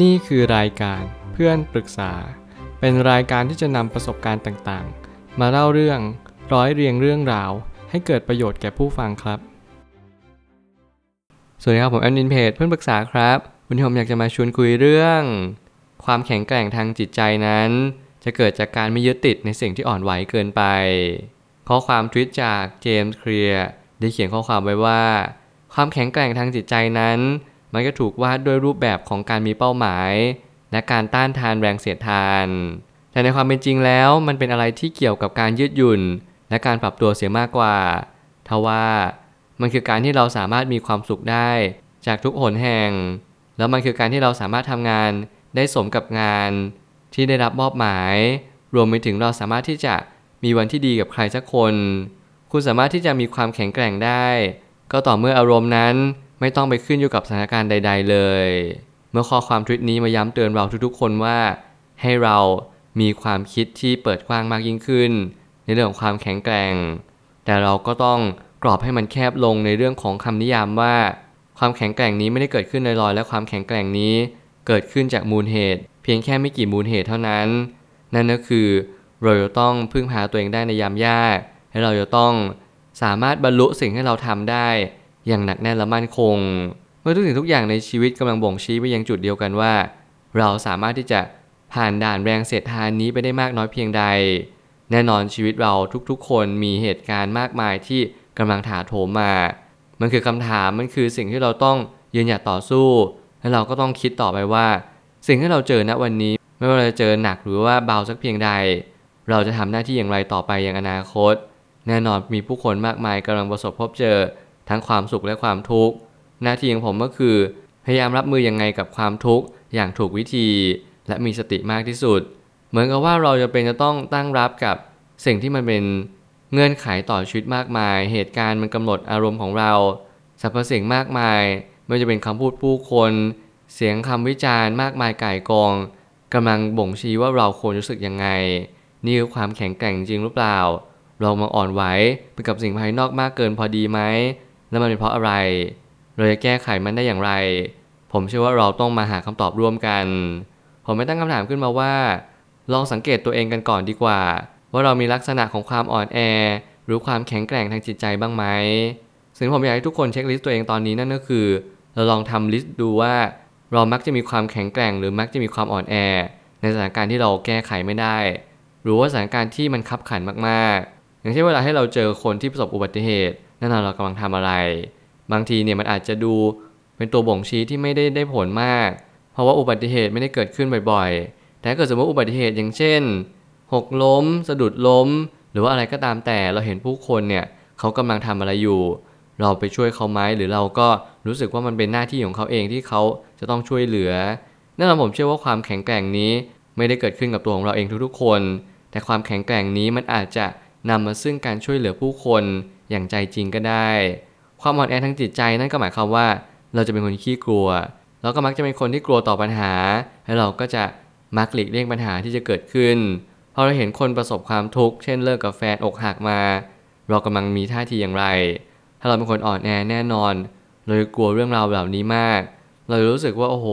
นี่คือรายการเพื่อนปรึกษา เป็นรายการที่จะนำประสบการณ์ต่างๆ มาเล่าเรื่องร้อยเรียงเรื่องราว ให้เกิดประโยชน์แก่ผู้ฟังครับ สวัสดีครับผมแอดมินเพจเพื่อนปรึกษาครับ วันนี้ผมอยากจะมาชวนคุยเรื่อง ความแข็งแกร่งทางจิตใจนั้น จะเกิดจากการไม่ยึดติดในสิ่งที่อ่อนไหวเกินไป ข้อความทวิตจากเจมส์เคลียร์ได้เขียนข้อความไว้ว่า ความแข็งแกร่งทางจิตใจนั้น มันก็ถูกวาดด้วยรูปแบบของการมีเป้าหมาย และการต้านทานแรงเสียดทาน แต่ในความเป็นจริงแล้วมันเป็นอะไรที่เกี่ยวกับการยืดหยุ่น และการปรับตัวเสียมากกว่าทว่ามันคือการที่เราสามารถมีความสุขได้ จากทุกหนแห่ง แล้วมันคือการที่เราสามารถทำงานได้สมกับงาน ที่ได้รับมอบหมาย รวมไปถึงเราสามารถที่จะมีวันที่ดีกับใครสักคน คุณสามารถที่จะมีความแข็งแกร่งได้ ก็ต่อเมื่ออารมณ์นั้น ไม่ต้องไปขึ้นอยู่กับสถานการณ์ใด ๆ เลย เมื่อข้อความทวิตนี้มาย้ำเตือนเราทุกๆ คนว่า ให้เรามีความคิดที่เปิดกว้างมากยิ่งขึ้น ในเรื่องของความแข็งแกร่ง แต่เราก็ต้องกรอบให้มันแคบลงในเรื่องของคำนิยามว่า ความแข็งแกร่งนี้ไม่ได้เกิดขึ้นลอยๆ และความแข็งแกร่งนี้ เกิดขึ้นจากมูลเหตุ เพียงแค่ไม่กี่มูลเหตุเท่านั้น นั่นก็คือเราจะต้องพึ่งพาตัวเองได้ในยามยาก และเราจะต้องสามารถบรรลุสิ่งที่เราทำได้ อย่างหนักแน่นและมั่นคง เมื่อทุกสิ่งทุกอย่างในชีวิตกำลังบ่งชี้ไปยังจุดเดียวกันว่า เราสามารถที่จะผ่านด่านแรงเสียดทานนี้ไปได้มากน้อยเพียงใด แน่นอนชีวิตเราทุกๆ คนมีเหตุการณ์มากมายที่กำลังถาโถมมา มันคือคำถามมันคือสิ่งที่เราต้องยืนหยัดต่อสู้ และเราก็ต้องคิดต่อไปว่า สิ่งที่เราเจอณวันนี้ ไม่ว่าเราจะเจอหนักหรือว่าเบาสักเพียงใด เราจะทำหน้าที่อย่างไรต่อไปอย่างอนาคต แน่นอนมีผู้คนมากมายกำลังประสบพบเจอ ทั้งความสุขและความทุกข์ หน้าที่ของผมก็คือ พยายามรับมือยังไงกับความทุกข์อย่างถูกวิธี และมีสติมากที่สุด เหมือนกับว่าเราจะเป็นจะต้องตั้งรับกับสิ่งที่มันเป็นเงื่อนไขต่อชีวิตมากมาย เหตุการณ์มันกำหนดอารมณ์ของเราสรรพสิ่งมากมาย ไม่ว่าจะเป็นคำพูดผู้คน เสียงคำวิจารณ์มากมายก่ายกองกำลังบ่งชี้ว่าเราควรรู้สึกยังไง นี่คือความแข็งแกร่งจริงหรือเปล่า เรามาอ่อนไหวไปกับสิ่งภายนอกมากเกินพอดีไหม แล้วมันเป็นเพราะอะไร เราจะแก้ไขมันได้อย่างไร ผมเชื่อว่าเราต้องมาหาคำตอบร่วมกัน ผมไม่ตั้งคำถามขึ้นมาว่า ลองสังเกตตัวเองกันก่อนดีกว่า ว่าเรามีลักษณะของความอ่อนแอ หรือความแข็งแกร่งทางจิตใจบ้างไหมสิ่งที่ผมอยากให้ทุกคน checklist ตัวเองตอนนี้นั่นก็คือ เราลองทำ list ดูว่าเรามักจะมีความแข็งแกร่ง หรือมักจะมีความอ่อนแอ ในสถานการณ์ที่เราแก้ไขไม่ได้ หรือว่าสถานการณ์ที่มันคับขันมากๆ อย่างเช่นเวลาให้เราเจอคนที่ประสบอุบัติเหตุ แน่นอนเรากำลังทำอะไร บางทีเนี่ยมันอาจจะดูเป็นตัวบ่งชี้ที่ไม่ได้ได้ผลมาก เพราะว่าอุบัติเหตุไม่ได้เกิดขึ้นบ่อยๆ แต่ถ้าเกิดสมมติอุบัติเหตุอย่างเช่น หกล้ม สะดุดล้ม หรือว่าอะไรก็ตามแต่เราเห็นผู้คนเนี่ยเขากำลังทำอะไรอยู่ เราไปช่วยเขาไหมหรือเราก็รู้สึกว่ามันเป็นหน้าที่ของเขาเองที่เขาจะต้องช่วยเหลือแน่นแหละผมเชื่อว่าความแข็งแกร่งนี้ไม่ได้เกิดขึ้นกับตัวของเราเองทุกๆคน แต่ความแข็งแกร่งนี้มันอาจจะนำมาซึ่งการช่วยเหลือผู้คน อย่างใจจริงก็ได้ ความอ่อนแอทางจิตใจนั่นก็หมายความว่า เราจะเป็นคนขี้กลัวแล้วก็มักจะเป็นคนที่กลัวต่อปัญหา แล้วเราก็จะมักหลีกเลี่ยงปัญหาที่จะเกิดขึ้นพอเราเห็นคนประสบความทุกข์ เช่นเลิกกับแฟนอกหักมา เรากำลังมีท่าทีอย่างไร ถ้าเราเป็นคนอ่อนแอแน่นอน เราจะกลัวเรื่องราวแบบนี้มาก เราจะรู้สึกว่าโอ้โห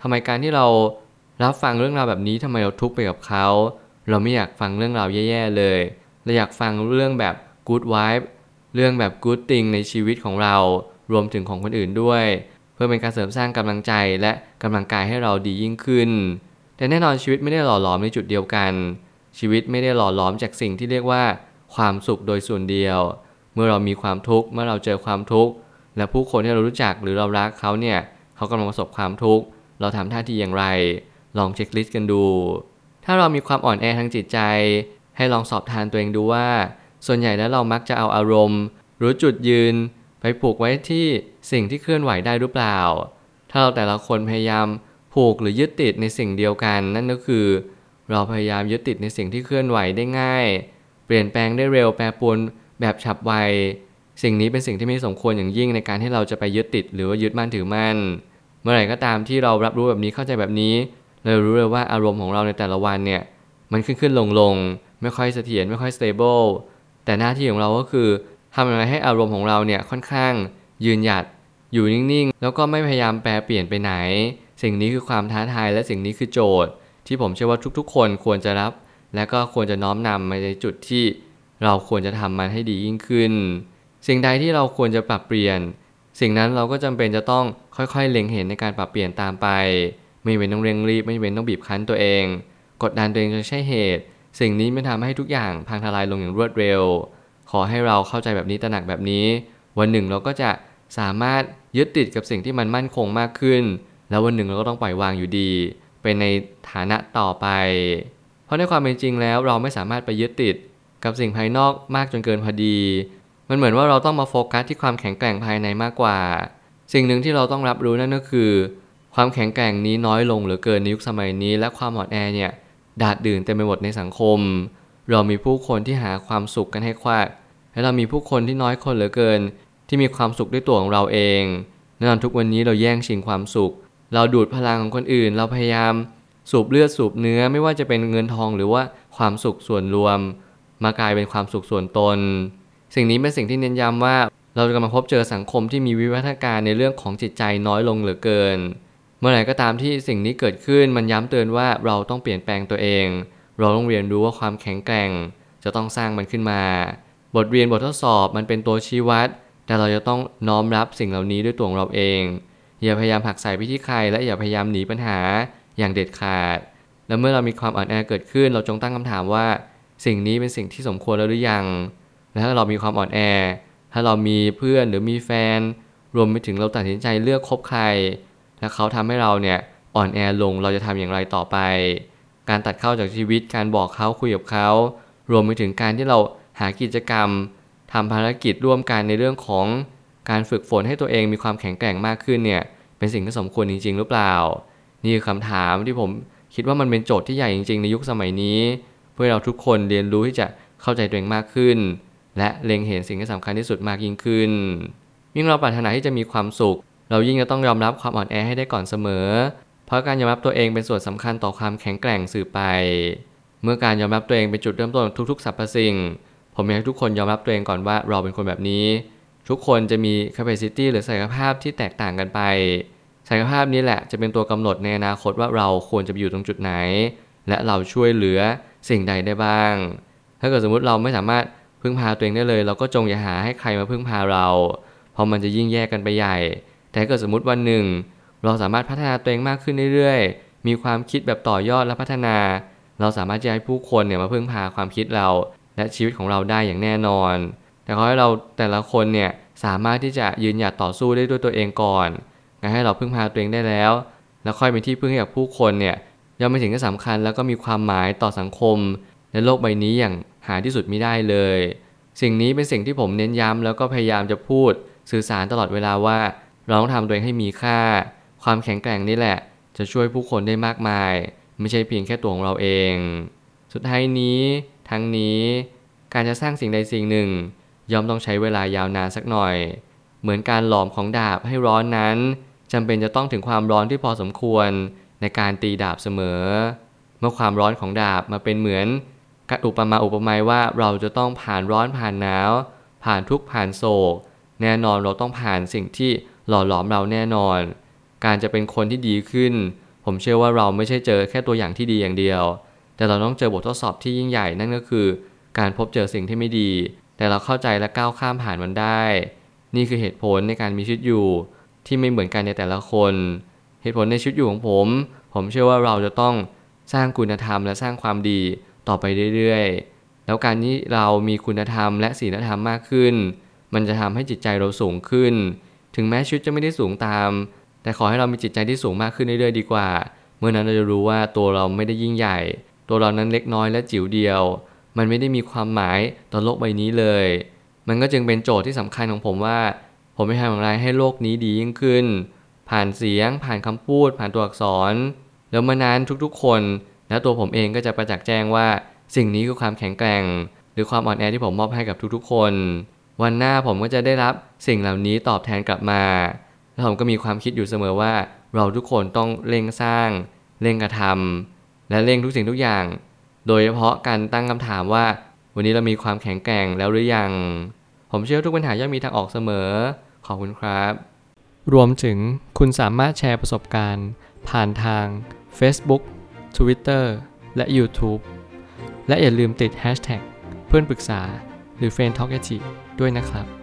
ทำไมการที่เรารับฟังเรื่องราวแบบนี้ทำไมเราทุกข์ไปกับเขา เราไม่อยากฟังเรื่องราวแย่ๆเลย เราอยากฟังเรื่องแบบ good vibe เรื่องแบบ good thing ในชีวิตของเรารวมถึงของคนอื่นด้วย เพื่อเป็นการเสริมสร้างกำลังใจและกำลังกายให้เราดียิ่งขึ้น แต่แน่นอนชีวิตไม่ได้หล่อหลอมในจุดเดียวกัน ชีวิตไม่ได้หล่อหลอมจากสิ่งที่เรียกว่า ความสุขโดยส่วนเดียว เมื่อเรามีความทุกข์เมื่อเราเจอความทุกข์และผู้คนที่เรารู้จักหรือเรารักเขาเนี่ยเขากำลังประสบความทุกข์เราทำท่าทีอย่างไร ลองเช็คลิสต์กันดู ถ้าเรามีความอ่อนแอทางจิตใจ ให้ลองสอบทานตัวเองดูว่า ส่วนใหญ่แล้วเรามักจะเอาอารมณ์ หรือจุดยืน ไปผูกไว้ที่สิ่งที่เคลื่อนไหวได้หรือเปล่า ถ้าเราแต่ละคนพยายามผูกหรือยึดติดในสิ่งเดียวกัน นั่นก็คือ เราพยายามยึดติดในสิ่งที่เคลื่อนไหวได้ง่าย เปลี่ยนแปลงได้เร็วแปรปรวนแบบฉับไวสิ่งนี้เป็นสิ่งที่ไม่สมควรอย่างยิ่งในการที่เราจะไปยึดติดหรือว่ายึดมั่นถือมั่น เมื่อไหร่ก็ตามที่เรารับรู้แบบนี้เข้าใจแบบนี้เรารู้เลยว่าอารมณ์ของเราในแต่ละวันเนี่ยมันขึ้นขึ้นลงลงไม่ค่อยเสถียรไม่ค่อย stable แต่หน้าที่ของเราก็คือทำยังไงให้อารมณ์ของเราเนี่ยค่อนข้างยืนหยัดอยู่นิ่งๆ แล้วก็ไม่พยายามแปรเปลี่ยนไปไหน สิ่งนี้คือความท้าทายและสิ่งนี้คือโจทย์ ที่ผมเชื่อว่าทุกๆ คนควรจะรับ และก็ควรจะน้อมนำมาในจุดที่เราควรจะทำมันให้ดียิ่งขึ้น สิ่งใดที่เราควรจะปรับเปลี่ยน สิ่งนั้นเราก็จำเป็นจะต้องค่อยๆ เล็งเห็นในการปรับเปลี่ยนตามไป ไม่เป็นต้องเร่งรีบไม่เป็นต้องบีบคั้นตัวเอง กดดันตัวเองจนใช่เหตุ สิ่งนี้ไม่ทำให้ทุกอย่างพังทลายลงอย่างรวดเร็ว ขอให้เราเข้าใจแบบนี้ตระหนักแบบนี้ วันหนึ่งเราก็จะสามารถยึดติดกับสิ่งที่มันมั่นคงมากขึ้น แล้ววันหนึ่งเราก็ต้องปล่อยวางอยู่ดี เป็นในฐานะต่อไป เพราะในความเป็นจริงแล้วเราไม่สามารถไปยึดติดกับสิ่งภายนอกมากจนเกินพอดี มันเหมือนว่าเราต้องมาโฟกัสที่ความแข็งแกร่งภายในมากกว่า สิ่งหนึ่งที่เราต้องรับรู้นั่นก็คือ ความแข็งแกร่งนี้น้อยลงเหลือเกินในยุคสมัยนี้ และความอ่อนแอเนี่ย ดาดดื่นเต็มไปหมดในสังคม เรามีผู้คนที่หาความสุขกันให้ควักและเรามีผู้คนที่น้อยคนเหลือเกิน ที่มีความสุขด้วยตัวของเราเองแน่นอนทุกวันนี้เราแย่งชิงความสุข เราดูดพลังของคนอื่น เราพยายามสูบเลือดสูบเนื้อไม่ว่าจะเป็นเงินทองหรือว่าความสุขส่วนรวม มากลายเป็นความสุขส่วนตน สิ่งนี้เป็นสิ่งที่เน้นย้ำว่า เราจะกำลังพบเจอสังคมที่มีวิวัฒนาการในเรื่องของจิตใจน้อยลงเหลือเกิน มื่อไหร่ก็ตามที่สิ่งนี้เกิดขึ้นมันย้ำเตือนว่าเราต้องเปลี่ยนแปลงตัวเอง เราต้องเรียนรู้ว่าความแข็งแกร่ง จะต้องสร้างมันขึ้นมา บทเรียนบททดสอบมันเป็นตัวชี้วัด แต่เราจะต้องน้อมรับสิ่งเหล่านี้ด้วยตัวเราเอง อย่าพยายามหักใส่ไปที่ใคร และอย่าพยายามหนีปัญหาอย่างเด็ดขาด และเมื่อเรามีความอ่อนแอเกิดขึ้น เราจงตั้งคำถามว่า สิ่งนี้เป็นสิ่งที่สมควรแล้วหรือยัง และถ้าเรามีความอ่อนแอ ถ้าเรามีเพื่อนหรือมีแฟน รวมไปถึงเราตัดสินใจเลือกคบใคร และเขาทำให้เราเนี่ยอ่อนแอลงเราจะทำอย่างไรต่อไป การตัดเข้าจากชีวิตการบอกเขาคุยกับเขา รวมไปถึงการที่เราหากิจกรรมทำภารกิจร่วมกันในเรื่องของการฝึกฝนให้ตัวเองมีความแข็งแกร่งมากขึ้นเนี่ยเป็นสิ่งที่สมควรจริง ๆ หรือเปล่า นี่คือคำถามที่ผมคิดว่ามันเป็นโจทย์ที่ใหญ่จริง ๆ ในยุคสมัยนี้ เพื่อเราทุกคนเรียนรู้ที่จะเข้าใจตัวเองมากขึ้น และเล็งเห็นสิ่งที่สำคัญที่สุดมากยิ่งขึ้นยิ่งเราปรารถนาที่จะมีความสุข เรายิ่งจะต้องยอมรับความอ่อนแอให้ได้ก่อนเสมอ เพราะการยอมรับตัวเองเป็นส่วนสำคัญต่อความแข็งแกร่งสื่อไป เมื่อการยอมรับตัวเองเป็นจุดเริ่มต้นทุกๆสรรพสิ่ง ผมอยากให้ทุกคนยอมรับตัวเองก่อนว่าเราเป็นคนแบบนี้ ทุกคนจะมี capacity หรือศักยภาพที่แตกต่างกันไป ศักยภาพนี้แหละจะเป็นตัวกำหนดในอนาคตว่าเราควรจะไปอยู่ตรงจุดไหน และเราช่วยเหลือสิ่งใดได้บ้าง ถ้าเกิดสมมติเราไม่สามารถพึ่งพาตัวเองได้เลย เราก็จงอย่าหาให้ใครมาพึ่งพาเรา เพราะมันจะยิ่งแยกกันไปใหญ่ แต่เกิดสมมติวันหนึ่ง เราสามารถพัฒนาตัวเองมากขึ้นเรื่อยๆ มีความคิดแบบต่อยอดและพัฒนา เราสามารถจะให้ผู้คนเนี่ยมาพึ่งพาความคิดเรา และชีวิตของเราได้อย่างแน่นอน แต่ขอให้เราแต่ละคนเนี่ยสามารถที่จะยืนหยัดต่อสู้ได้ด้วยตัวเองก่อนงานให้เราพึ่งพาตัวเองได้แล้ว แล้วค่อยเป็นที่พึ่งให้กับผู้คนเนี่ยย่อมเป็นสิ่งที่สำคัญแล้วก็มีความหมายต่อสังคมในโลกใบนี้อย่างหาที่สุดไม่ได้เลย สิ่งนี้เป็นสิ่งที่ผมเน้นย้ำแล้วก็พยายามจะพูดสื่อสารตลอดเวลาว่า เราต้องทำตัวเองให้มีค่า ความแข็งแกร่งนี่แหละ จะช่วยผู้คนได้มากมาย ไม่ใช่เพียงแค่ตัวของเราเอง สุดท้ายนี้ ทั้งนี้การจะสร้างสิ่งใดสิ่งหนึ่ง ย่อมต้องใช้เวลายาวนานสักหน่อย เหมือนการหลอมของดาบให้ร้อนนั้นจำเป็นจะต้องถึงความร้อนที่พอสมควรในการตีดาบเสมอ เมื่อความร้อนของดาบมาเป็นเหมือนการอุปมาอุปไมยว่าเราจะต้องผ่านร้อนผ่านหนาว ผ่านทุกข์ผ่านโศก แน่นอนเราต้องผ่านสิ่งที่ หล่อหลอมเราแน่นอน การจะเป็นคนที่ดีขึ้น ผมเชื่อว่าเราไม่ใช่เจอแค่ตัวอย่างที่ดีอย่างเดียว แต่เราต้องเจอบททดสอบที่ยิ่งใหญ่นั่นก็คือ การพบเจอสิ่งที่ไม่ดี แต่เราเข้าใจและก้าวข้ามผ่านมันได้ นี่คือเหตุผลในการมีชีวิตอยู่ ที่ไม่เหมือนกันในแต่ละคน เหตุผลในชีวิตอยู่ของผม ผมเชื่อว่าเราจะต้องสร้างคุณธรรมและสร้างความดีต่อไปเรื่อยๆ แล้วการที่เรามีคุณธรรมและศีลธรรมมากขึ้น มันจะทำให้จิตใจเราสูงขึ้น ถึงแม้ชีวิตจะไม่ได้สูงตาม แต่ขอให้เรามีจิตใจที่สูงมากขึ้นเรื่อยๆดีกว่า เมื่อนั้นเราจะรู้ว่าตัวเราไม่ได้ยิ่งใหญ่ ตัวเรานั้นเล็กน้อยและจิ๋วเดียว มันไม่ได้มีความหมายต่อโลกใบนี้เลย มันก็จึงเป็นโจทย์ที่สำคัญของผมว่า ผมจะทำอย่างไรให้โลกนี้ดียิ่งขึ้น ผ่านเสียง ผ่านคำพูด ผ่านตัวอักษร แล้วเมื่อนั้นทุกๆ คน และตัวผมเองก็จะประจักษ์แจ้งว่า สิ่งนี้คือความแข็งแกร่ง หรือความอ่อนแอที่ผมมอบให้กับทุกๆ คน วันหน้าผมก็จะได้รับสิ่งเหล่านี้ตอบแทนกลับมา แล้วผมก็มีความคิดอยู่เสมอว่า เราทุกคนต้องเร่งสร้าง เร่งกระทำและเร่งทุกสิ่งทุกอย่าง โดยเฉพาะการตั้งคำถามว่า วันนี้เรามีความแข็งแกร่งแล้วหรือยัง ผมเชื่อทุกปัญหาย่อมมีทางออกเสมอ ขอบคุณครับ รวมถึงคุณสามารถแชร์ประสบการณ์ ผ่านทาง Facebook Twitter และ YouTube และอย่าลืมติด Hashtag เพื่อนปรึกษาหรือ f r ร e n d t a l k ด้วยนะครับ